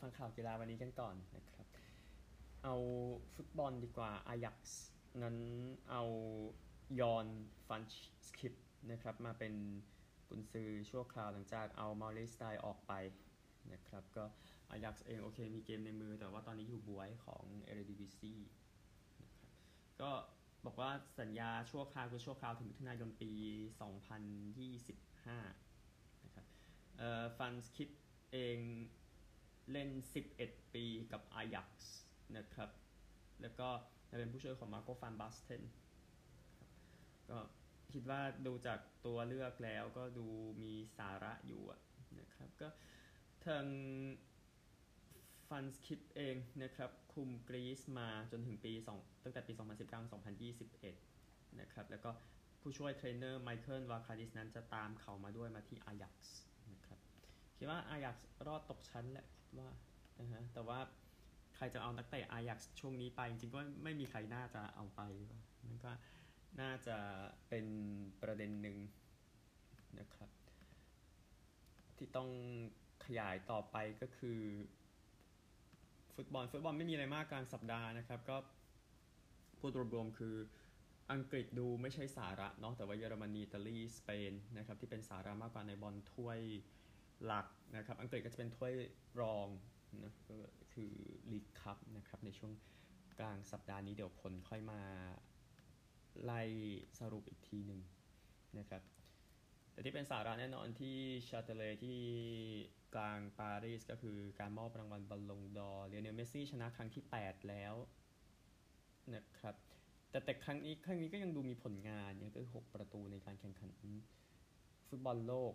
ฟังข่าวกีฬาวันนี้กันก่อนนะครับ เอาฟุตบอลดีกว่าอายักส์นั้นเอายอนฟันสคิปนะครับมาเป็นกุนซือชั่วคราวหลังจากเอามาริสไตออกไปนะครับก็อายักส์เองโอเคมีเกมในมือ แต่ว่าตอนนี้อยู่บวยของเอเรดิวิซีนะครับก็บอกว่าสัญญาชั่วคราวคือชั่วคราวถึงมิถุนายนปี 2025นะครับเอ่อฟันสคิปเอง เล่น 11 ปีกับอายักส์นะครับ แล้วก็เป็นผู้ช่วยของมาร์โกฟันบาสเทนก็คิดว่าดูจากตัวเลือกแล้วก็ดูมีสาระอยู่นะครับ ก็ทางฟันสคิปเองนะครับ คุมกรีซมาจนถึงปี 2 ตั้งแต่ปี 2019-2021 นะครับ แล้วก็ผู้ช่วยเทรนเนอร์ไมเคิลวาคาดิสนั้นจะตามเขามาด้วยมาที่อายักส์นะครับ คิดว่าอายักส์รอดตกชั้นแหละ ว่านะฮะแต่ว่าใครจะเอานักเตะอายักส์ช่วงนี้ไป จริงๆก็ไม่มีใครน่าจะเอาไปมันก็น่าจะเป็นประเด็นหนึ่งนะครับ ที่ต้องขยายต่อไปก็คือ ฟุตบอลฟุตบอลไม่มีอะไรมากกลางสัปดาห์นะครับ ก็พูดรวมๆคืออังกฤษดูไม่ใช่สาระเนาะแต่ว่าเยอรมนีอิตาลีสเปนนะครับที่เป็นสาระมากกว่าในบอลถ้วย หลักนะครับ อังกฤษก็จะเป็นถ้วยรองนะก็คือลีกคัพนะครับในช่วงกลางสัปดาห์นี้เดี๋ยวผลค่อยมาไล่สรุปอีกทีหนึ่งนะครับแต่ที่เป็นสาระแน่นอนที่ชาเตเลที่กลางปารีสก็คือการมอบรางวัลบอลลงดอร์เลียวเนลเมสซี่ชนะครั้งที่ 8 แล้วนะครับแต่แต่ครั้งนี้ครั้งนี้ก็ยังดูมีผลงานเนี่ยก็คือ6ประตูในการแข่งขันฟุตบอลโลก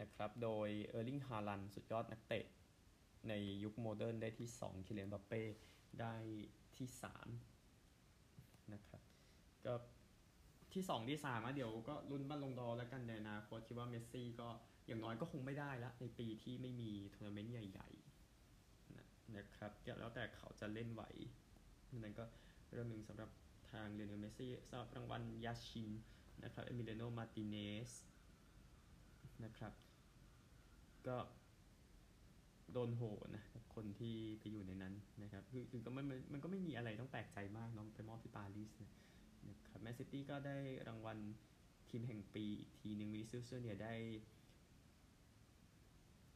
นะครับ โดยเออร์ลิงฮาลันด์สุดยอดนักเตะ ในยุค modern ได้ที่ 2 คีเลียนเอ็มบัปเป้ได้ที่ 3 นะครับ ก็ที่ 2 ที่3อะเดี๋ยวก็ลุ้นบัลลงดอแล้วกันในอนาคตคิดว่าเมสซี่ก็อย่างน้อยก็คงไม่ได้ละ ในปีที่ไม่มีทัวร์นาเมนต์ใหญ่ๆนะนะครับแล้วแต่เขาจะเล่นไหวนั้นก็เรื่องหนึ่งสำหรับทางเรียนเมสซี่สำหรับรางวัลยาชินนะครับเอมิเลียโนมาร์ติเนสนะครับ ก็โดนโห่นะคนที่ไปอยู่ในนั้นนะครับ คือก็มันมันก็ไม่มีอะไรต้องแปลกใจมากน้องไปมอบที่ปารีสนะครับแมนซิตี้ก็ได้รางวัลทีมแห่งปีทีหนึ่งวินิซิอุสจูเนียร์ได้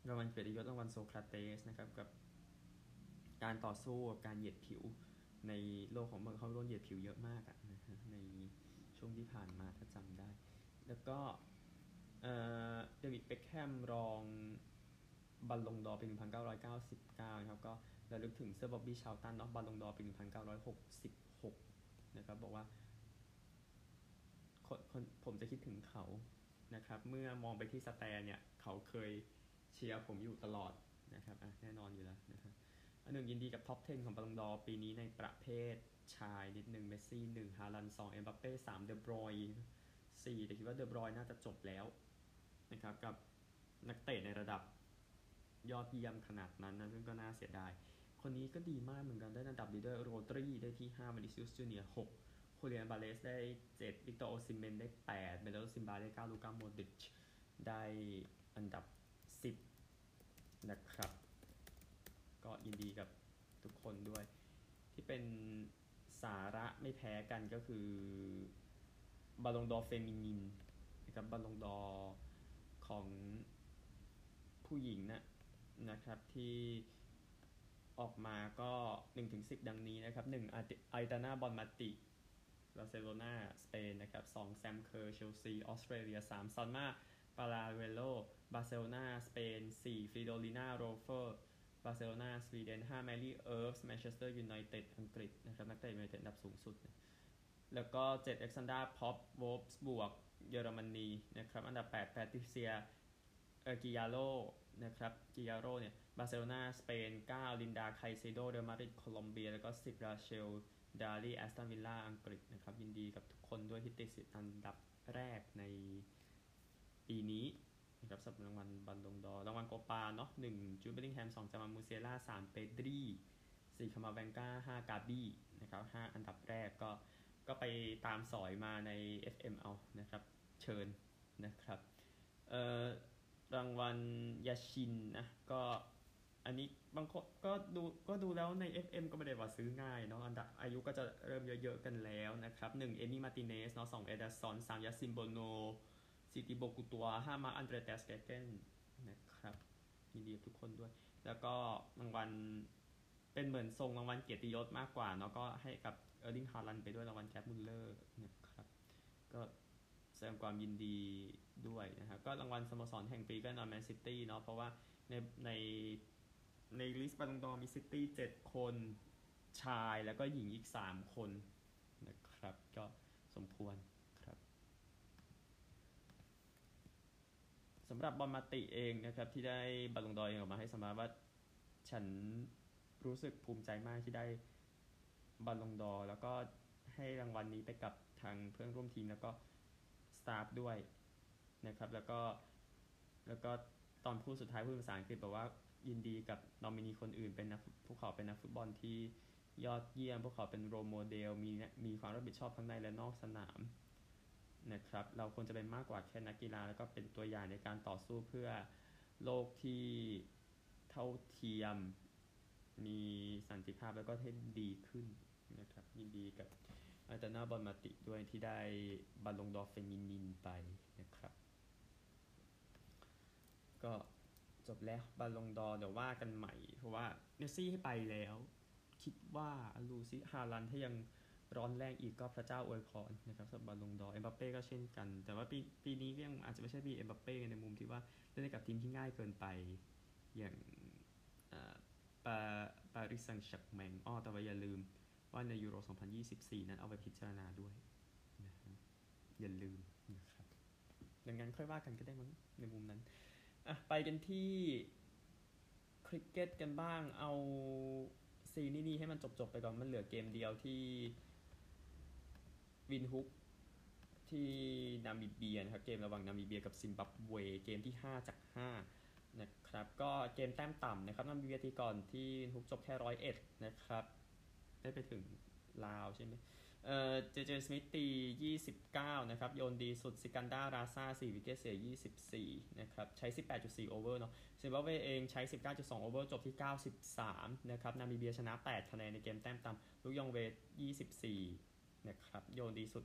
รางวัลเกียรติยศรางวัลโซคราเตสนะครับกับการต่อสู้กับการเหยียดผิวในโลกของเมืองเขาโดนเหยียดผิวเยอะมากอะนะฮะในช่วงที่ผ่านมาถ้าจำได้ แล้วก็ เดวิดเบคแฮมรองบัลลงดอปี 1999 นะครับ ก็ระลึกถึงเซอร์บอบบี้ชาวตันเนาะบัลลงดอปี 1966 นะครับ บอกว่าคนผมจะคิดถึงเขานะครับ เมื่อมองไปที่ stand เนี่ย เขาเคยเชียร์ผมอยู่ตลอดนะครับแน่นอนอยู่แล้วนะครับอันหนึ่งยินดีกับ top 10 ของบัลลงดอปีนี้ในประเภทชายนิดหนึ่งเมสซี่หนึ่งฮาลันสองเอ็มบัปเป้สามเดอบรอยน์สี่แต่คิดว่าเดอบรอยน์น่าจะจบแล้ว นะครับกับนักเตะในระดับยอดเยี่ยมขนาดนั้นนะซึ่งก็น่าเสียดาย คนนี้ก็ดีมากเหมือนกันได้อันดับดีด้วยโรดรีได้ที่5วินิซิอุสจูเนียร์6โคเรียนบาเลสได้7วิกตอร์โอซิเมนได้8เมโลซิมบาได้9ลูกาโมดิชได้อันดับ 10 นะครับ ก็ยินดีกับทุกคนด้วย ที่เป็นสาระไม่แพ้กันก็คือบาลงดอเฟมินินนะครับบาลงดอ ของผู้หญิงนะนะครับที่ออกมาก็ 1-10 ดังนี้นะครับ1ไอตานาบอลมาติบาร์เซโลนาสเปนนะครับ2แซมเคอร์เชลซีออสเตรเลีย3ซอนมาปาราเวโลบาร์เซโลนาสเปน4ฟิโดลินาโรเฟอร์บาร์เซโลนาสวีเดน5แมรี่เอิร์ฟแมนเชสเตอร์ยูไนเต็ดอังกฤษนะครับนักเตะยูไนเต็ดอันดับสูงสุด แล้วก็7เอ็กซันดาพ็อปโวฟส์บวก เยอรมนีนะครับ อันดับ 8 แปติเซียเออกิยาโลนะครับกิยาโรเนี่ยบาร์เซโลนาสเปน 9 ลินดาไคเซโดเดมาริดโคลอมเบีย แล้วก็ 10 ราเชล ดารีแอสตันวิลล่าอังกฤษนะครับ ยินดีกับทุกคนด้วยที่ติดสิทธิ์อันดับแรกในปีนี้นะครับสำหรับรางวัลบัลลงดอรางวัลโกปาเนาะ1จูเบลิงแฮม2จามามูเซล่า3เปดรี4คามาแบงกา5กาบี้นะครับ5อันดับแรกก็ ก็ไปตามสอยมาใน FM เอานะครับ เชิญนะครับเอ่อรางวัลยาชินนะก็อันนี้บางคนก็ดูก็ดูแล้วใน FM ก็ไม่ได้ว่าซื้อง่ายเนาะอันดับอายุก็จะเริ่มเยอะๆกันแล้วนะครับหนึ่งเอมี่มาติเนสเนาะสองเอเดอร์สันสามยาซิมโบโนสี่ติโบกุตัวห้ามาอันเดรเตสเกเกนนะครับยินดีทุกคนด้วย แล้วก็รางวัลเป็นเหมือนทรงรางวัลเกียรติยศมากกว่าเนาะก็ให้กับ เออร์ลิงฮาลันไปด้วยรางวัลแคปมุลเลอร์นะครับ ก็แสดงความยินดีด้วยนะครับก็รางวัลสโมสรแห่งปีแน่นอนแมนซิตี้เนาะเพราะว่าในในในลิสต์บัลลงดอร์มีซิตี้เจ็ดคนชายแล้วก็หญิงอีก3คนนะครับ ก็สมควรครับสำหรับบอนมาติเองนะครับ ที่ได้บัลลงดอร์เองออกมาให้สัมภาษณ์ว่า ฉันรู้สึกภูมิใจมากที่ได้ บัลลงดอร์แล้วก็ให้รางวัลนี้ไปกับทางเพื่อนร่วมทีมแล้วก็ staff ด้วยนะครับแล้วก็แล้วก็ตอนพูดสุดท้ายพูดภาษาอังกฤษบอกว่ายินดีกับนอมินีคนอื่นเป็นนักพวกเขาเป็นนักฟุตบอลที่ยอดเยี่ยม พวกเขาเป็น role model มีมีความรับผิดชอบทั้งในและนอกสนามนะครับเราควรจะเป็นมากกว่าแค่นักกีฬาแล้วก็เป็นตัวอย่างในการต่อสู้เพื่อโลกที่เท่าเทียม มีสันติภาพแล้วก็ให้ดีขึ้น นะครับยินดีกับอาจารย์นาบอลมาติด้วยที่ได้บัลลงดอร์ Féminin ไปนะครับ ก็จบแล้วบัลลงดอร์เดี๋ยวว่ากันใหม่ เพราะว่าเมสซี่ให้ไปแล้ว คิดว่าลูซิฮาลันด์ถ้ายังร้อนแรงอีกก็พระเจ้าอวยพรนะครับสำหรับบัลลงดอร์เอ็มบัปเป้ก็เช่นกัน แต่ว่าปีปีนี้ก็ยังอาจจะไม่ใช่ปีเอ็มบัปเป้ในมุมที่ว่าเล่นกับทีมที่ง่ายเกินไปอย่างปาปาริสังชักแมงอ้อแต่ว่าอย่าลืม ว่าในยูโร 2024 นั้นเอาไปพิจารณาด้วยนะฮะอย่าลืมนะครับดังนั้นค่อยว่ากันก็ได้มั้งในมุมนั้นอะไปกันที่คริกเก็ตกันบ้างเอาซีนี่นี่ให้มันจบๆไปก่อนมันเหลือเกมเดียวที่วินฮุกที่นามิเบียนะครับเกมระหว่างนามิเบียกับซิมบับเวเกมที่ 5 จาก 5 นะครับ ก็เกมแต้มต่ำนะครับนามิเบียตีก่อนที่วินด์ฮุกจบแค่ร้อยเอ็ดนะครับ ได้ไปถึงลาวใช่ไหมเอ่อเจเจสมิธตี 29 นะครับ โยนดีสุดซิกันดาราซา4 wicket เสีย 24 นะครับ ใช้ 18.4 over เนาะซิมบับเวเองใช้ 19.2 over จบที่ 93 นะครับ นามิเบียชนะ 8 คะแนนในเกมแต้มต่ำลูกจองเว24 นะครับ โยนดีสุด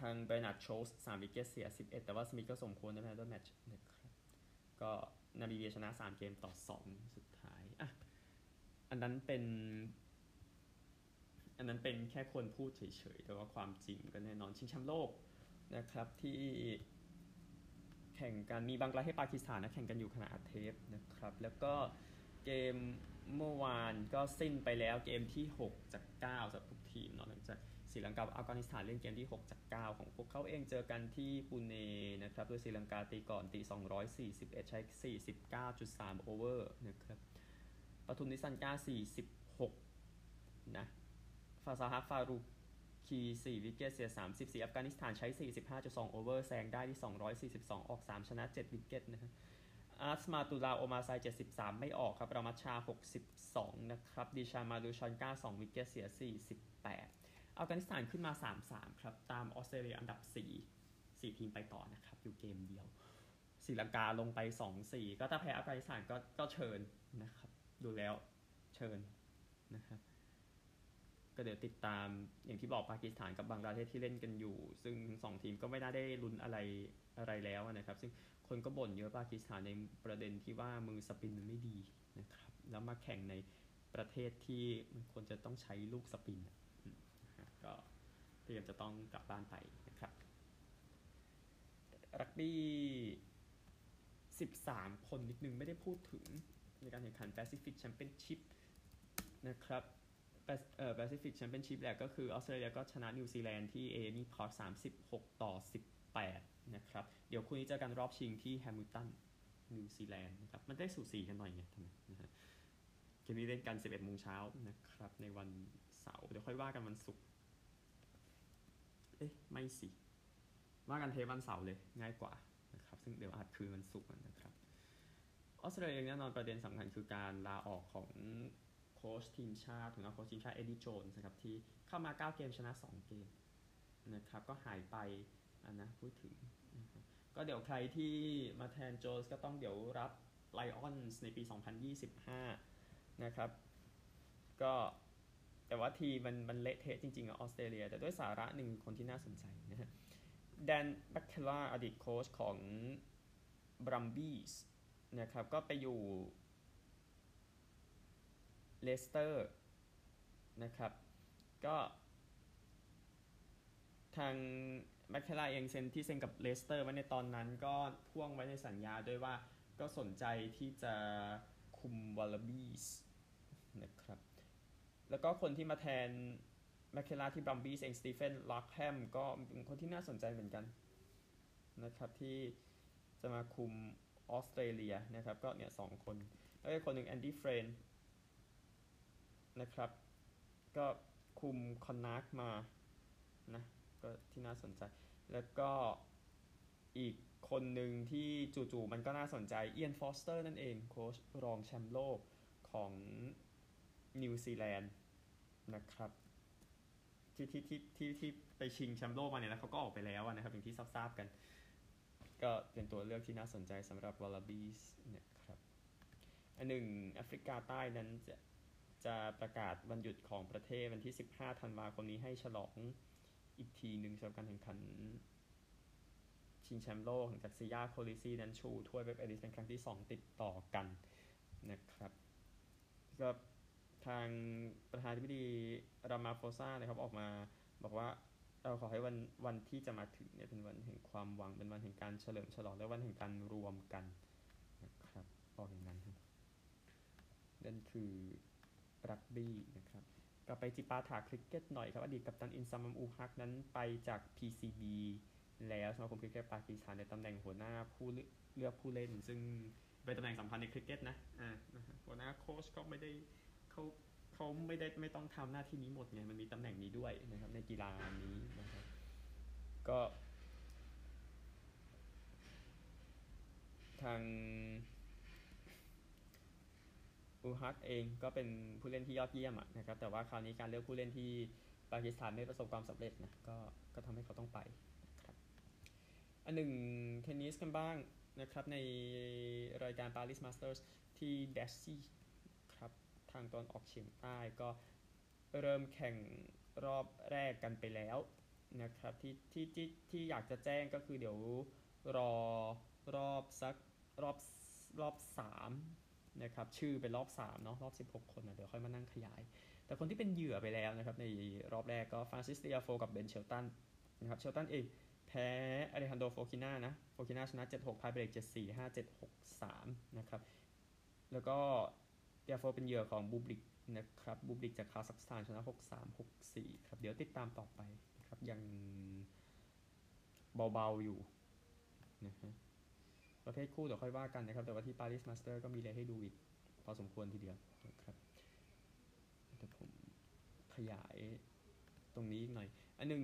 ทางเบรนัดโชส3วิกเกตเสีย 11 แต่ว่าสมิธก็สมควรในแมตช์แมตช์นะครับ ก็นามิเบียชนะ 3 เกมต่อ 2 สุดท้ายอะ อันนั้นเป็น อันนั้นเป็นแค่คนพูดเฉยๆ แต่ว่าความจริงก็แน่นอนชิงแชมป์โลกนะครับที่แข่งกันมีบังกลาเทศปากีสถานนะแข่งกันอยู่ขณะอัดเทปนะครับ แล้วก็เกมเมื่อวานก็สิ้นไปแล้วเกมที่ 6 จาก 9สำหรับทุกทีมเนาะหลังจากศรีลังกาอัฟกานิสถานเล่นเกมที่ 6 จาก 9 ของพวกเขาเองเจอกันที่ปูเนนะครับโดยศรีลังกาตีก่อนตี 241 ใช้ 49.3 over นะครับ ปทุมนิสันกา46 นะ ฟาซาลฮัคฟารูคี4 wicket เสีย 34 อัฟกานิสถานใช้ 45.2 over แซงได้ที่ 242 ออก 3 ชนะ 7 wicket นะฮะอัซมาตุลลาห์โอมาร์ไซ 73 ไม่ออกครับ รามัตชาห์ 62 นะครับ ดิลชานมาดูชันกา2 wicket เสีย 48 อัฟกานิสถานขึ้นมา 3-3 ครับ ตามออสเตรเลียอันดับ 4 4 ทีมไปต่อนะครับ อยู่เกมเดียวศรีลังกาลงไป 2-4 ก็ถ้าแพ้อัฟกานิสถานก็ก็เชิญนะครับ ดูแล้วเชิญนะครับ ก็เดี๋ยวติดตามอย่างที่บอกปากีสถานกับบังกลาเทศที่เล่นกันอยู่ ซึ่งสองทีมก็ไม่น่าได้ลุ้นอะไรอะไรแล้วนะครับ ซึ่งคนก็บ่นเยอะปากีสถานในประเด็นที่ว่ามือสปินมันไม่ดีนะครับ แล้วมาแข่งในประเทศที่มันควรจะต้องใช้ลูกสปินก็เตรียมจะต้องกลับบ้านไปนะครับ รักบี้ 13 คนนิดนึงไม่ได้พูดถึง ในการแข่งขัน Pacific Championship นะครับเอ่อ Pacific Championship แหละก็คือออสเตรเลียก็ชนะนิวซีแลนด์ที่เอมี่พาร์ค36ต่อ18นะครับ เดี๋ยวคู่นี้เจอกันรอบชิงที่แฮมิลตันนิวซีแลนด์นะครับ มันได้สูสีกันหน่อยไงทำไมนะฮะเกมนี้เล่นกัน11โมงเช้านะครับ ในวันเสาร์เดี๋ยวค่อยว่ากันวันศุกร์เอ๊ะ ไม่สิ ว่ากันเทวันเสาร์เลยง่ายกว่านะครับ ซึ่งเดี๋ยวอาจคืนวันศุกร์นะครับ ออสเตรเลียแน่นอนประเด็นสำคัญคือการลาออกของโค้ชทีมชาติถึงโค้ชทีมชาติเอ็ดดี้โจนส์นะครับที่เข้ามา 9 เกมชนะ 2 เกมนะครับก็หายไปนนะพูดถึง ก็เดี๋ยวใครที่มาแทนโจนส์ก็ต้องเดี๋ยวรับ Lions ในปี 2025 นะครับ ก็แต่ว่าทีมันมันเละเทะจริงๆอะออสเตรเลีย แต่ด้วยสาระหนึ่งคนที่น่าสนใจนะฮะแดนแม็คเคล่าอดีตโค้ชของบรัมบี้ส นะครับก็ไปอยู่เลสเตอร์นะครับ ก็ทางแม็คเคล่าเองเซ็นที่เซ็นกับเลสเตอร์ไว้ในตอนนั้นก็พ่วงไว้ในสัญญาด้วยว่าก็สนใจที่จะคุมวอลลบีสนะครับ แล้วก็คนที่มาแทนแม็คเคล่าที่บรัมบี้ส์เองสตีเฟนลักแฮมก็เป็นคนที่น่าสนใจเหมือนกันนะครับที่จะมาคุม ออสเตรเลียนะครับก็เนี่ยสองคน แล้วก็คนหนึ่งแอนดี้เฟรนด์นะครับ ก็คุมคอนนักต์มานะก็ที่น่าสนใจ แล้วก็อีกคนหนึ่งที่จู่ๆมันก็น่าสนใจเอียนฟอสเตอร์นั่นเองโค้ชรองแชมป์โลกของนิวซีแลนด์นะครับที่ที่ที่ที่ที่ไปชิงแชมป์โลกมาเนี่ยแล้วเขาก็ออกไปแล้วนะครับอย่างที่ทราบๆกัน ก็เป็นตัวเลือกที่น่าสนใจสำหรับวอลลบีสนะครับ อันหนึ่งแอฟริกาใต้นั้นจะจะประกาศวันหยุดของประเทศวันที่ 15 ธันวาคมนี้ให้ฉลองอีกทีหนึ่งสำหรับการแข่งขัน ชิงแชมป์โลกจากซิยาโคลิซีนั้นชูถ้วยเว็บบ์เอลลิสเป็นครั้งที่ 2 ติดต่อกันนะครับก็ทางประธานาธิบดีรามาโฟซานะครับออกมาบอกว่า เราขอให้วันวันที่จะมาถึงเนี่ยเป็นวันแห่งความหวังเป็นวันแห่งการเฉลิมฉลองและวันแห่งการรวมกันนะครับบอกอย่างนั้นนั่นคือรักบี้นะครับกลับไปจิปาถาคริกเก็ตหน่อยครับ อดีตกัปตันอินซามัมอุลฮักนั้นไปจาก PCB แล้วสมาคมคริกเก็ตปากีสถานในตำแหน่งหัวหน้าผู้เลือกผู้เล่น ซึ่งเป็นตำแหน่งสำคัญในคริกเก็ตนะอ่าหัวหน้าโค้ชก็ไม่ได้เขา เขาไม่ได้ไม่ต้องทำหน้าที่นี้หมดไงมันมีตำแหน่งนี้ด้วยนะครับ ในกีฬานี้นะครับ ก็ทางอูฮักเองก็เป็นผู้เล่นที่ยอดเยี่ยมนะครับ แต่ว่าคราวนี้การเลือกผู้เล่นที่ปากีสถานไม่ประสบความสำเร็จนะก็ก็ทำให้เขาต้องไปครับอันหนึ่งเทนนิสกันบ้างนะครับ ในรายการ Paris Masters ที่เดซี่ ทางตอนออกเฉียงใต้ก็เริ่มแข่งรอบแรกกันไปแล้วนะครับที่ที่ที่ที่อยากจะแจ้งก็คือเดี๋ยวรอรอบสักรอบรอบสามนะครับชื่อเป็นรอบ3เนาะรอบ 16 คนนะเดี๋ยวค่อยมานั่งขยาย แต่คนที่เป็นเหยื่อไปแล้วนะครับในรอบแรกก็ฟรานซิสเตียโฟกับเบนเชลตันนะครับเชลตันเองแพ้อเลฮันโดโฟกิน่านะโฟกิน่าชนะ 7-6ไทเบรก 7-4 5-7-6-3 นะครับ แล้วก็ เตียโฟเป็นเหยื่อของบูบลิกนะครับบูบลิกจากคาซัคสถานชนะ 6-3 6-4 ครับ เดี๋ยวติดตามต่อไปนะครับ ยังเบาๆอยู่นะฮะประเภทคู่เดี๋ยวค่อยว่ากันนะครับ แต่ว่าที่ Paris Master ก็มีอะไรให้ดูอีก พอสมควรทีเดียวนะครับเดี๋ยวผมขยายตรงนี้อีกหน่อย อันหนึ่ง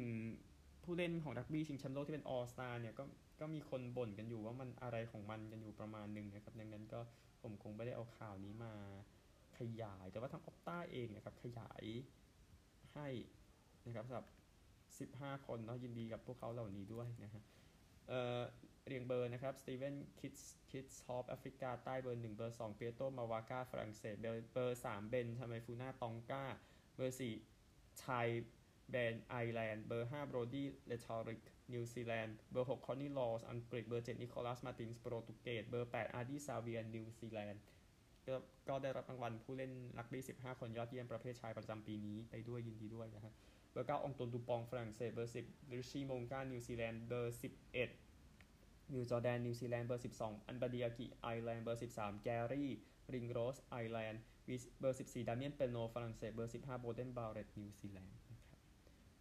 ผู้เล่นของรักบี้ชิงแชมป์โลกที่เป็นออสตาเนี่ยก็ก็มีคนบ่นกันอยู่ว่ามันอะไรของมันกันอยู่ประมาณหนึ่งนะครับ ดังนั้นก็ ผมคงไม่ได้เอาข่าวนี้มาขยาย แต่ว่าทางออฟต้าเองนะครับขยายให้นะครับสำหรับ 15 คนเนาะยินดีกับพวกเขาเหล่านี้ด้วยนะฮะเอ่อเรียงเบอร์นะครับสตีเวนคิตคิตช็อฟแอฟริกาใต้เบอร์ 1 เบอร์ 2 เปียโตมาวากาฝรั่งเศส เบอร์ 3 เบนทาไมฟูน่าตองกาเบอร์ 4ชัยแบนไอร์แลนด์ เบอร์ 5 โบรดี้เรทัลลิก นิวซีแลนด์ เบอร์6คอร์ทนี่ลอว์สอังกฤษ เบอร์7นิโคลัส มาตินส์โปรตุเกส เบอร์8อาร์ดีซาเวียนนิวซีแลนด์ ก็ได้รับรางวัลผู้เล่นรักบี้ 15 คนยอดเยี่ยมประเภทชายประจำปีนี้ไปด้วยยินดีด้วยนะครับเบอร์9อองตวนดูปองต์ฝรั่งเศส เบอร์ 10ริชีโมอุงกานิวซีแลนด์ เบอร์ 11วิลจอร์แดนนิวซีแลนด์ เบอร์ 12 บันดีอากิไอร์แลนด์ เบอร์ 13 แกรี่ริงโรสไอร์แลนด์ เบอร์ 14ดามิเอนเปโนฝรั่งเศส เบอร์ 15โบเดนบาเรตนิวซีแลนด์นะครับ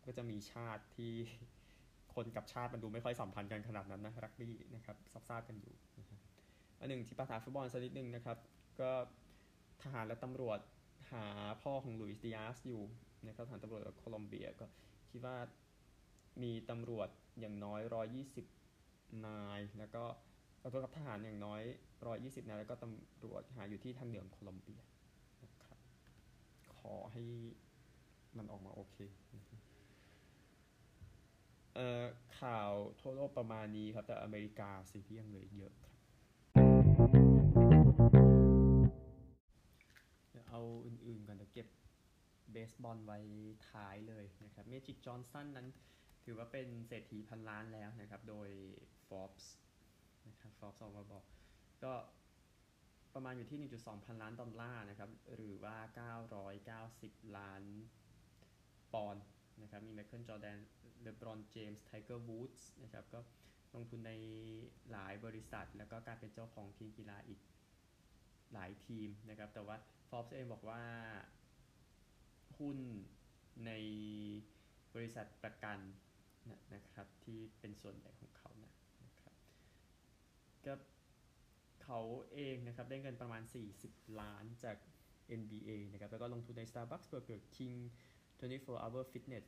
ก็จะมีชาติที่ คนกับชาติมันดูไม่ค่อยสัมพันธ์กันขนาดนั้นนะรักบี้นะครับซับซ้ากันอยู่อันหนึ่งที่ประเภทฟุตบอลสักนิดนึงนะครับ ก็ทหารและตำรวจหาพ่อของลุยส์ดิอาสอยู่นะครับทหารตำรวจโคลอมเบียก็คิดว่ามีตำรวจอย่างน้อย120นาย แล้วก็ขอโทษครับทหารอย่างน้อย120นายแล้วก็ตำรวจหาอยู่ที่ทางเหนือโคลอมเบียนะครับขอให้มันออกมาโอเคเอ่อ ข่าวทั่วโลกประมาณนี้ครับ แต่อเมริกาสิ่งที่ยังเหลือเยอะครับเอาอื่นๆก่อนเดี๋ยวเก็บเบสบอลไว้ท้ายเลยนะครับเมจิกจอห์นสันนั้นถือว่าเป็นเศรษฐีพันล้านแล้วนะครับ โดย Forbes นะครับ Forbes ออกมาบอก ก็ประมาณอยู่ที่ 1.2 พันล้านดอลลาร์นะครับ หรือว่า 990 ล้านปอนด์ นะครับมีไมเคิลจอแดนเลบรอนเจมส์ไทเกอร์วูดส์นะครับก็ลงทุนในหลายบริษัท แล้วก็การเป็นเจ้าของทีมกีฬาอีกหลายทีมนะครับแต่ว่า Forbes เองบอกว่าหุ้นในบริษัทประกันนะนะครับที่เป็นส่วนใหญ่ของเขานะนะครับก็เขาเองนะครับได้เงินประมาณ 40 ล้านจาก NBA นะครับแล้วก็ลงทุนใน Starbucks Burger King 24 Hour Fitness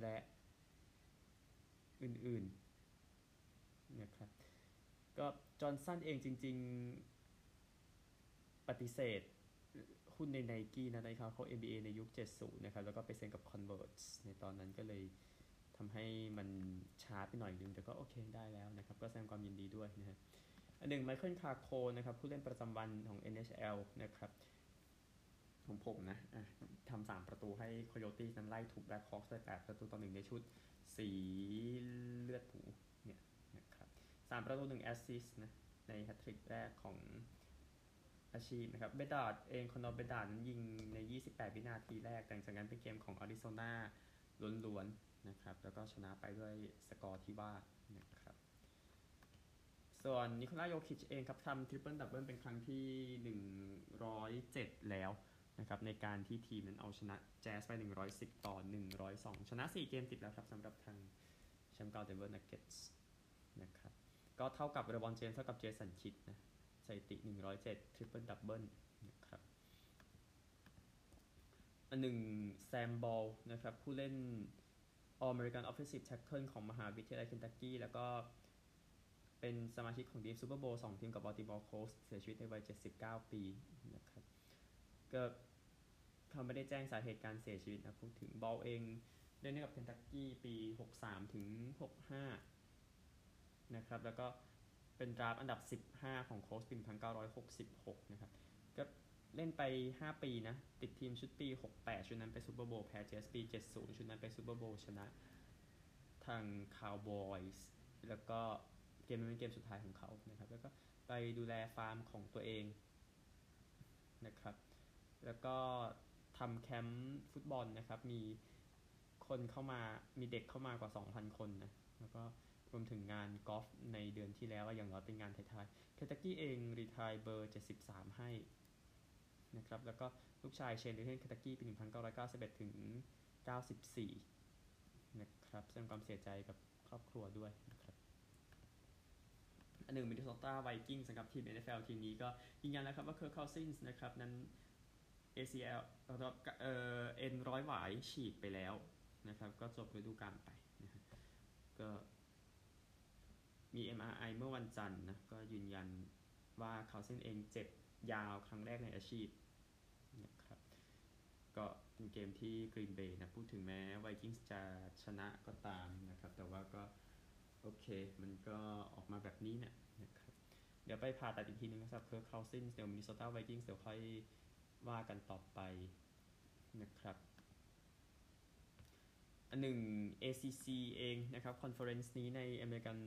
และอื่นๆนะครับก็จอห์นสันเองจริง ๆ ปฏิเสธหุ้นใน Nike นะในเขาเขา NBA ในยุค 70 นะครับ แล้วก็ไปเซ็นกับ Converse ในตอนนั้นก็เลยทำให้มันช้าไปหน่อยนึง แต่ก็โอเคได้แล้วนะครับ ก็แสดงความยินดีด้วยนะฮะอันหนึ่งไมเคิลคาโคนะครับ ผู้เล่นประจำวันของ NHL นะครับ ของผมนะะทำสามประตูให้ Coyotes นั้นไล่ถูก Black Hawks ได้แปดประตูต่อหนึ่งในชุดสีเลือดหมูเนี่ยนะครับสามประตูหนึ่งแอสซิสต์นะในแฮตทริกแรกของอาชีพนะครับเบดาร์ดเองคอนอเบดาร์ดนั้นยิงใน 28 วินาทีแรกแต่จากนั้นเป็นเกมของอาริโซนาล้วนๆนะครับแล้วก็ชนะไปด้วยสกอร์ที่ว่านะครับส่วนนิโคลาโยคิชเองครับทำทริปเปิลดับเบิลเป็นครั้งที่ 107 แล้ว นะครับในการที่ทีมนั้นเอาชนะแจ๊สไป 110 ต่อ 102 ชนะ 4 เกมติดแล้วครับสำหรับทางแชมป์เก่าเดนเวอร์นักเก็ตส์นะครับก็เท่ากับเลบรอนเจมส์เท่ากับเจสันคิดนะสถิติ 107 ทริปเปิลดับเบิลนะครับอันหนึ่งแซมบอลนะครับผู้เล่น All American Offensive Tackle ของมหาวิทยาลัยเคนตักกี้แล้วก็เป็นสมาชิกของทีมซูเปอร์โบว์สองทีมกับบัลติมอร์โคลท์สเสียชีวิตในวัย 79 ปีนะครับ ก็เขาไม่ได้แจ้งสาเหตุการเสียชีวิตนะพูดถึงบอลเองเล่นให้กับเคนตักกี้ปี 63 ถึง 65 นะครับ แล้วก็เป็นดราฟอันดับ 15 ของโคลท์สปี1966 นะครับ ก็เล่นไป 5 ปีนะ ติดทีมชุดปี 68 ชุดนั้นไปซูเปอร์โบว์แพ้เจ็ตส์ปี 70 ชุดนั้นไปซูเปอร์โบว์ชนะทางคาวบอยส์แล้วก็เกมนี้เป็นเกมสุดท้ายของเขานะครับ แล้วก็ไปดูแลฟาร์มของตัวเองนะครับ แล้วก็ทำแคมป์ฟุตบอลนะครับ มีคนเข้ามามีเด็กเข้ามากว่า 2,000 คนนะ แล้วก็รวมถึงงานกอล์ฟในเดือนที่แล้วอย่างน้อยเป็นงานท้ายๆ เคนตักกี้เอง retire เบอร์ 73 ให้นะครับ แล้วก็ลูกชายเชนเดิเทนเคนตักกี้ปี 1991 ถึง 94 นะครับแสดงความเสียใจกับครอบครัวด้วยนะครับอันหนึ่งมินนิโซตาไวกิ้งสำหรับทีม NFL ทีมนี้ก็ยืนยันแล้วครับว่าเคิร์ c คาซินส์นะครับนั้น ACL เอ่อเอ็นร้อยหวายฉีกไปแล้วนะครับ ก็จบฤดูกาลไปนะก็มี MRI เมื่อวันจันทร์นะ ก็ยืนยันว่าเขาเส้นเองเจ็บยาวครั้งแรกในอาชีพนะครับ ก็เป็นเกมที่กรีนเบย์นะ พูดถึงแม้ไวกิ้งจะชนะก็ตามนะครับ แต่ว่าก็ โอเค มันก็ออกมาแบบนี้เนี่ยนะครับ เดี๋ยวไปผ่าตัดอีกทีนึงนะครับเคิร์คคาซินเดี๋ยวมินิโซตาไวกิ้งเดี๋ยวค่อย ว่ากันต่อไปนะครับอันหนึ่ง ACC เองนะครับ conference นี้ในอเมริกัน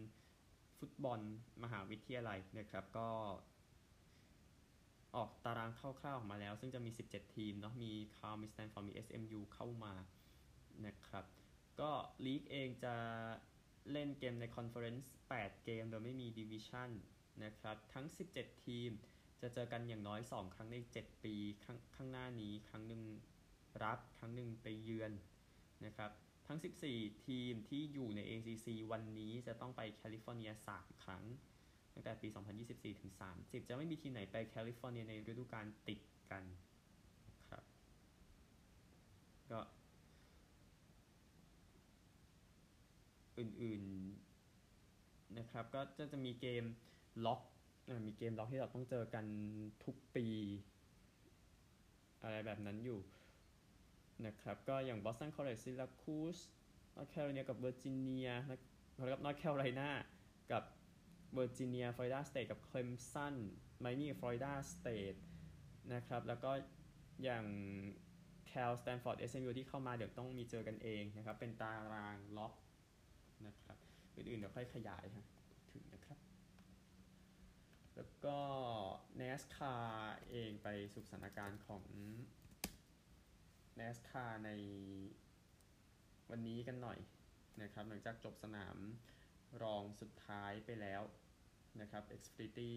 ฟุตบอลมหาวิทยาลัยนะครับก็ออกตารางคร่าวๆออกมาแล้ว ซึ่งจะมี 17 ทีมเนาะมีแคลมีสแตนฟอร์ดมี SMU เข้ามานะครับก็ลีกเองจะเล่นเกมใน conference 8 เกมโดยไม่มีดิวิชั่นนะครับทั้ง 17 ทีม จะเจอกันอย่างน้อย 2 ครั้งใน 7 ปีข้งข้างหน้านี้ครั้งหนึ่งรับครั้งหนึ่งไปเยือนนะครับทั้ง 14 ทีมที่อยู่ใน ACC วันนี้จะต้องไปแคลิฟอร์เนีย 3 ครั้ง ตั้งแต่ปี 2024 ถึง 30 จะไม่มีทีมไหนไปแคลิฟอร์เนียในฤดูกาลติดกันครับก็อื่นๆนะครับก็จะจะมีเกมล็อก มีเกมล็อกที่เราต้องเจอกันทุกปี อะไรแบบนั้นอยู่นะครับ ก็อย่าง Boston College Syracuse North Carolina กับ Virginia นะครับ North Carolina กับ Virginia Florida State กับ Clemson Miami Florida State นะครับ แล้วก็อย่างแคลสแตนฟอร์ดเอสเอ็มยูที่เข้ามาเดี๋ยวต้องมีเจอกันเองนะครับ เป็นตารางล็อกนะครับ อื่นๆเดี๋ยวค่อยขยายครับ แล้วก็ NASCAR เองไปสู่สถานการณ์ของ NASCAR ในวันนี้กันหน่อยนะครับ หลังจากจบสนามรองสุดท้ายไปแล้วนะครับ Xfinity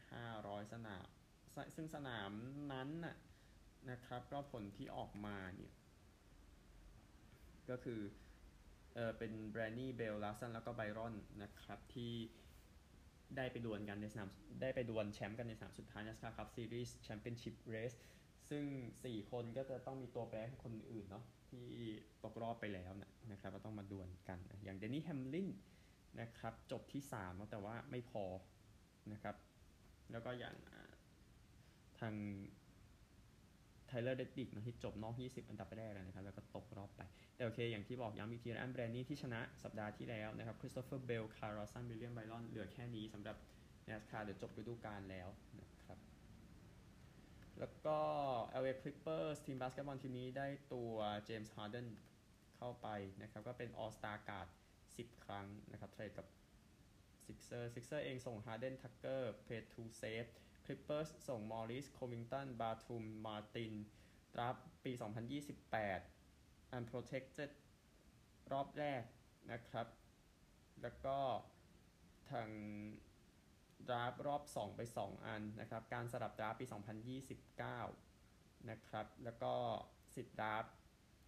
500 สนาม ซึ่งสนามนั้นน่ะนะครับก็ผลที่ออกมาเนี่ยก็คือเออเป็นแบรนนี่เบลลาสันแล้วก็ไบรอนนะครับที่ ได้ไปดวลกันในสนามได้ไปดวลแชมป์กันในสนามสุดท้าย NASCAR Cup Series Championship Race ซึ่ง 4 คนก็จะต้องมีตัวแปรให้คนอื่นเนาะที่ตกรอบไปแล้วนะนะครับก็ต้องมาดวลกันนะอย่างเดนนี่แฮมลินนะครับจบที่3แต่ว่าไม่พอนะครับ แล้วก็อย่างทาง Tyler Reddick นะที่จบนอก 20 อันดับแรกนะครับ แล้วก็ตกรอบไป แต่โอเค อย่างที่บอกย้ำอีกที Ryan Blaney ที่ชนะสัปดาห์ที่แล้วนะครับคริสโตเฟอร์เบล Kyle Larson วิลเลียมไบรอนเหลือแค่นี้สำหรับ NASCAR เดี๋ยวจบฤดูกาลแล้วนะครับ แล้วก็ LA Clippers ทีมบาสเกตบอลทีมนี้ได้ตัวเจมส์ฮาร์เดนเข้าไปนะครับ ก็เป็น All Star guard 10 ครั้งนะครับเทรดกับ Sixer Sixer เซอร์เองส่ง Harden Tucker p a y to Save Clippers ส่ง Morris Covington Batum Martin รับปี 2028 Unprotected รอบแรกนะครับ แล้วก็ทางดราฟรอบ 2 ไป 2 อันนะครับ การสลับดราฟปี 2029 นะครับ แล้วก็สิทธิ์ดราฟ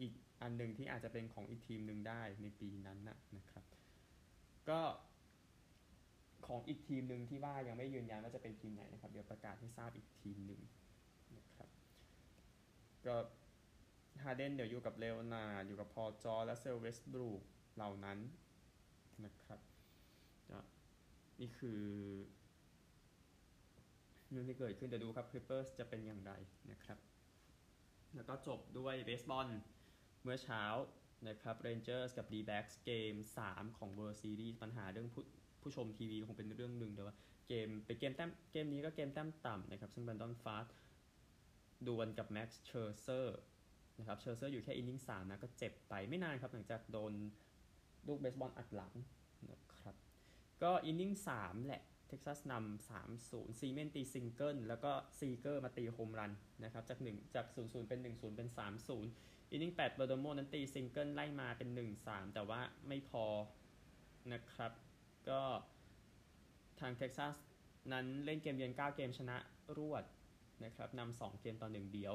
อีกอันหนึ่งที่อาจจะเป็นของอีกทีมหนึ่งได้ในปีนั้นนะนะครับ ก็ ของอีกทีมหนึ่งที่ว่ายังไม่ยืนยันว่าจะเป็นทีมไหนนะครับ เดี๋ยวประกาศให้ทราบอีกทีมหนึ่งนะครับก็ฮาเดนเดี๋ยวอยู่กับ Leonard อยู่กับ Paul George และ Russell Westbrook เหล่านั้นนะครับนี่คือเรื่องที่เกิดขึ้นเดี๋ยวดูครับคลิปเปอร์สจะเป็นอย่างไรนะครับ แล้วก็จบด้วยเบสบอลเมื่อเช้านะครับเรนเจอร์สกับ d b a c เกม 3 ของ World Series ปัญหาเรื่อง ผู้ชมทีวีคงเป็นเรื่องหนึ่งเดี๋ยวว่าเกมเป็นเกมแต้มเกมนี้ก็เกมแต้มต่ำนะครับ ซึ่ง Brandon Pfaadtดวลกับแม็กซ์เชอร์เซอร์นะครับเชอร์เซอร์อยู่แค่ inning สามนะก็เจ็บไปไม่นานครับ หลังจากโดนลูกเบสบอลอัดหลังนะครับก็ inning สามแหละเท็กซัสนำสามศูนย์ Semien ตีซิงเกิลแล้วก็ Seager มาตีโฮมรันนะครับจากหนึ่งจากศูนย์ศูนย์เป็นหนึ่งศูนย์เป็นสามศูนย์ inning แปด Perdomo นั้นตีซิงเกิลไล่มาเป็นหนึ่งสามแต่ว่าไม่พอนะครับ ก็ทางเท็กซัสนั้นเล่นเกมเยือน 9 เกมชนะรวดนะครับนำ2เกมต่อ1เดียว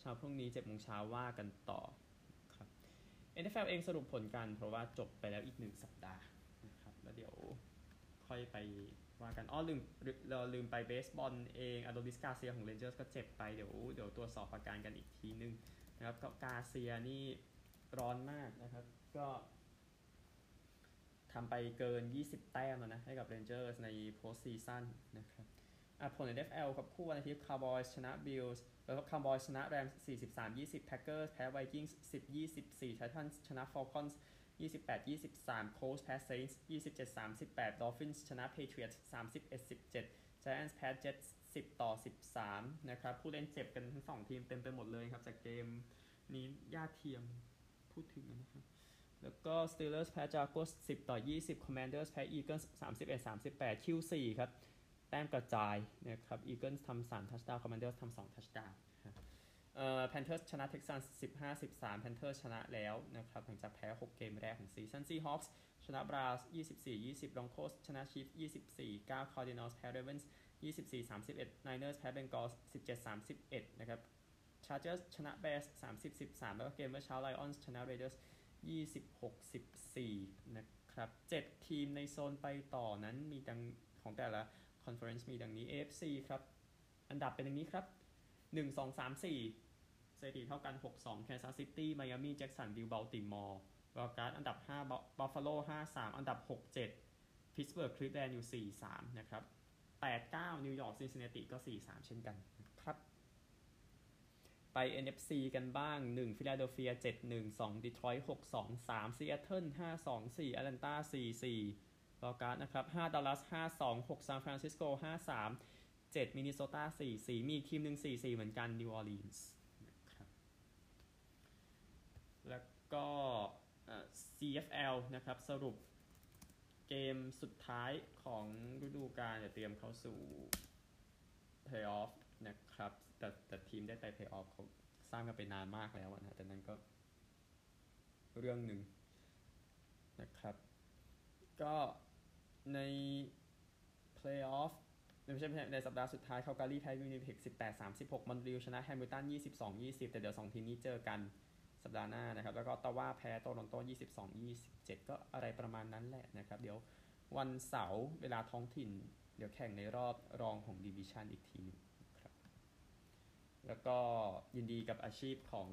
เช้าพรุ่งนี้7โมงเช้าว่ากันต่อครับ NFL เองสรุปผลกันเพราะว่าจบไปแล้วอีก 1 สัปดาห์นะครับแล้วเดี๋ยวค่อยไปว่ากันอ้อลืมเราลืมไปเบสบอลเองอโดบิสกาเซียของเรนเจอร์สก็เจ็บไปเดี๋ยวเดี๋ยวตรวจสอบอาการกันอีกทีนึงนะครับก็กาเซียนี่ร้อนมากนะครับ ก็ ทำไปเกิน 20 แต้มแล้วนะ ให้กับ Rangers ใน post season นะครับผลใน NFL กับคู่วันอาทิตย์ Cowboys ชนะ Bills แล้วก็ Cowboys ชนะ Rams 43-20 Packers แพ้ Vikings 10-24 Titans ชนะ Falcons 28-23 Colts แพ้ Saints 27-38 Dolphins ชนะ Patriots 31-17 Giants แพ้ Jets 10 ต่อ 13 นะครับ ผู้เล่นเจ็บกันทั้งสองทีมเต็มไปหมดเลยครับ จากเกมนี้ญาติเทียมพูดถึงนะครับ แล้วก็ Steelers แพ้ Jaguars 10 ต่อ 20 Commanders แพ้ Eagles 31 38 Q4 ครับ แต้มกระจายนะครับ Eagles ทำ3 touchdown Commanders ทำ2 touchdown เอ่อ Panthers ชนะ Texans 15 13 Panthers ชนะแล้วนะครับ หลังจากแพ้ 6 เกมแรกของซีซั่น Seahawks ชนะ Browns 24 20 Broncos ชนะ Chiefs 24 9 Cardinals แพ้ Ravens 24 31 Niners แพ้ Bengals 17 31 นะครับ Chargers ชนะ Bears 30 13 แล้วก็เกมเมื่อเช้า Lions ชนะ Raiders 26-14 นะครับ 7 ทีมในโซนไปต่อนั้นมีดังของแต่ละ conference มีดังนี้ AFC ครับ อันดับเป็นอย่างนี้ครับ 1 2 3 4สถิติเท่ากัน 6-2 Kansas City Miami Jacksonville Baltimore wild card อันดับ5 Buffalo 5-3 อันดับ 6-7 Pittsburgh Cleveland อยู่ 4-3 นะครับ 8-9 New York Cincinnati ก็ 4-3 เช่นกัน ไป NFC กันบ้าง1ฟิลาเดลเฟีย7 1 2ดีทรอยต์6 2 3ซีแอตเทิล5 2 4แอตแลนตา4 4 wild card นะครับ5ดัลลัส5 2 6ซานฟรานซิสโก5 3 7มินนิโซตา4 4 มีทีมหนึ่ง4 4 เหมือนกันนิวออร์ลีนส์นะครับแล้วก็ CFL นะครับสรุปเกมสุดท้ายของฤดูกาลจะเตรียมเข้าสู่ playoff นะครับ แต่แต่ทีมได้ไป Playoff เขาทราบกันไปนานมากแล้วนะแต่นั้นก็ เรื่องหนึ่งนะครับ ก็ใน Playoff ไม่ใช่ในสัปดาห์สุดท้ายแคลการีแพ้วินนิเพก18 36มอนทรีอลชนะแฮมิลตัน22 20 แต่เดี๋ยว 2 ทีมนี้เจอกันสัปดาห์หน้านะครับ แล้วก็ออตตาวาแพ้โตรอนโต22 27 ก็อะไรประมาณนั้นแหละนะครับ เดี๋ยววันเสาร์เวลาท้องถิ่น เดี๋ยวแข่งในรอบรองของดิวิชันอีกทีนึง แล้วก็ยินดีกับอาชีพของ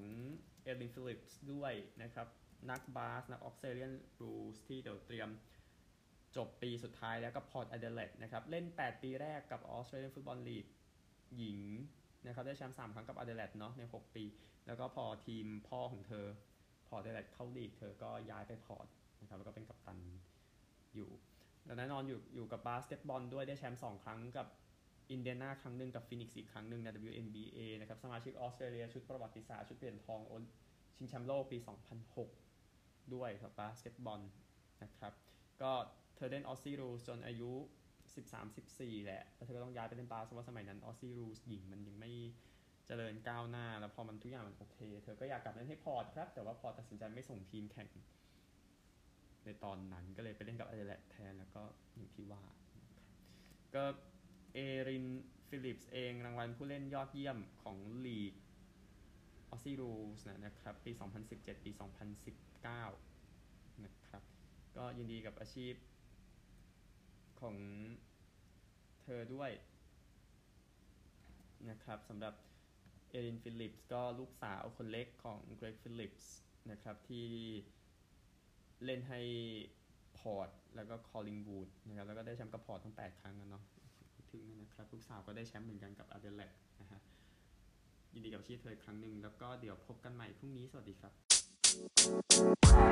เอรินฟิลิปส์ด้วยนะครับ นักบาส นัก Australian Rules ที่เดี๋ยวเตรียมจบปีสุดท้ายแล้วกับพอร์ตอเดเลดนะครับ เล่น 8 ปีแรกกับ Australian Football Leagueหญิงนะครับ ได้แชมป์3ครั้งกับอเดเลดเนาะใน 6 ปี แล้วก็พอทีมพ่อของเธอ พอร์ตอเดเลดเข้าลีก เธอก็ย้ายไปพอร์ตนะครับ แล้วก็เป็นกัปตันอยู่ แล้วแน่นอนอยู่อยู่กับบาสเกตบอลด้วยได้แชมป์2ครั้งกับ อินเดียนาครั้งหนึ่งกับฟินิกซ์อีกครั้งหนึ่งใน WNBA นะครับสมาชิกออสเตรเลียชุดประวัติศาสตร์ชุดเหรียญทองอลิชิงแชมป์โลกปี 2006 ด้วยครับบาสเกตบอลนะครับก็เธอเล่น Aussie Rules จนอายุ 13-14 แหละแล้วเธอก็ต้องย้ายไปเล่นบาสเพราะว่าสมัยนั้น Aussie Rules หญิงมันยังไม่เจริญก้าวหน้า แล้วพอมันทุกอย่างมันโอเค เธอก็อยากกลับเล่นให้พอร์ตครับ แต่ว่าพอร์ตตัดสินใจไม่ส่งทีมแข่ง ในตอนนั้นก็เลยไปเล่นกับอเดเลดแทน แล้วก็อย่างที่ว่า ก็ เอรินฟิลิปส์เองรางวัลผู้เล่นยอดเยี่ยมของลีก Aussie Rules นะครับ ปี 2017 ปี 2019 นะครับ ก็ยินดีกับอาชีพของเธอด้วยนะครับสำหรับเอรินฟิลิปส์ก็ลูกสาวคนเล็กของเกรกฟิลิปส์นะครับที่เล่นให้พอร์ตแล้วก็คอลลิงวูดนะครับแล้วก็ได้แชมป์กับพอร์ตทั้ง 8 ครั้งนะเนาะ ถึงนะครับลูกสาวก็ได้แชมป์เหมือนกันกับอาเดเลดนะฮะยินดีกับชีเธออีกครั้งหนึ่งแล้วก็เดี๋ยวพบกันใหม่พรุ่งนี้สวัสดีครับ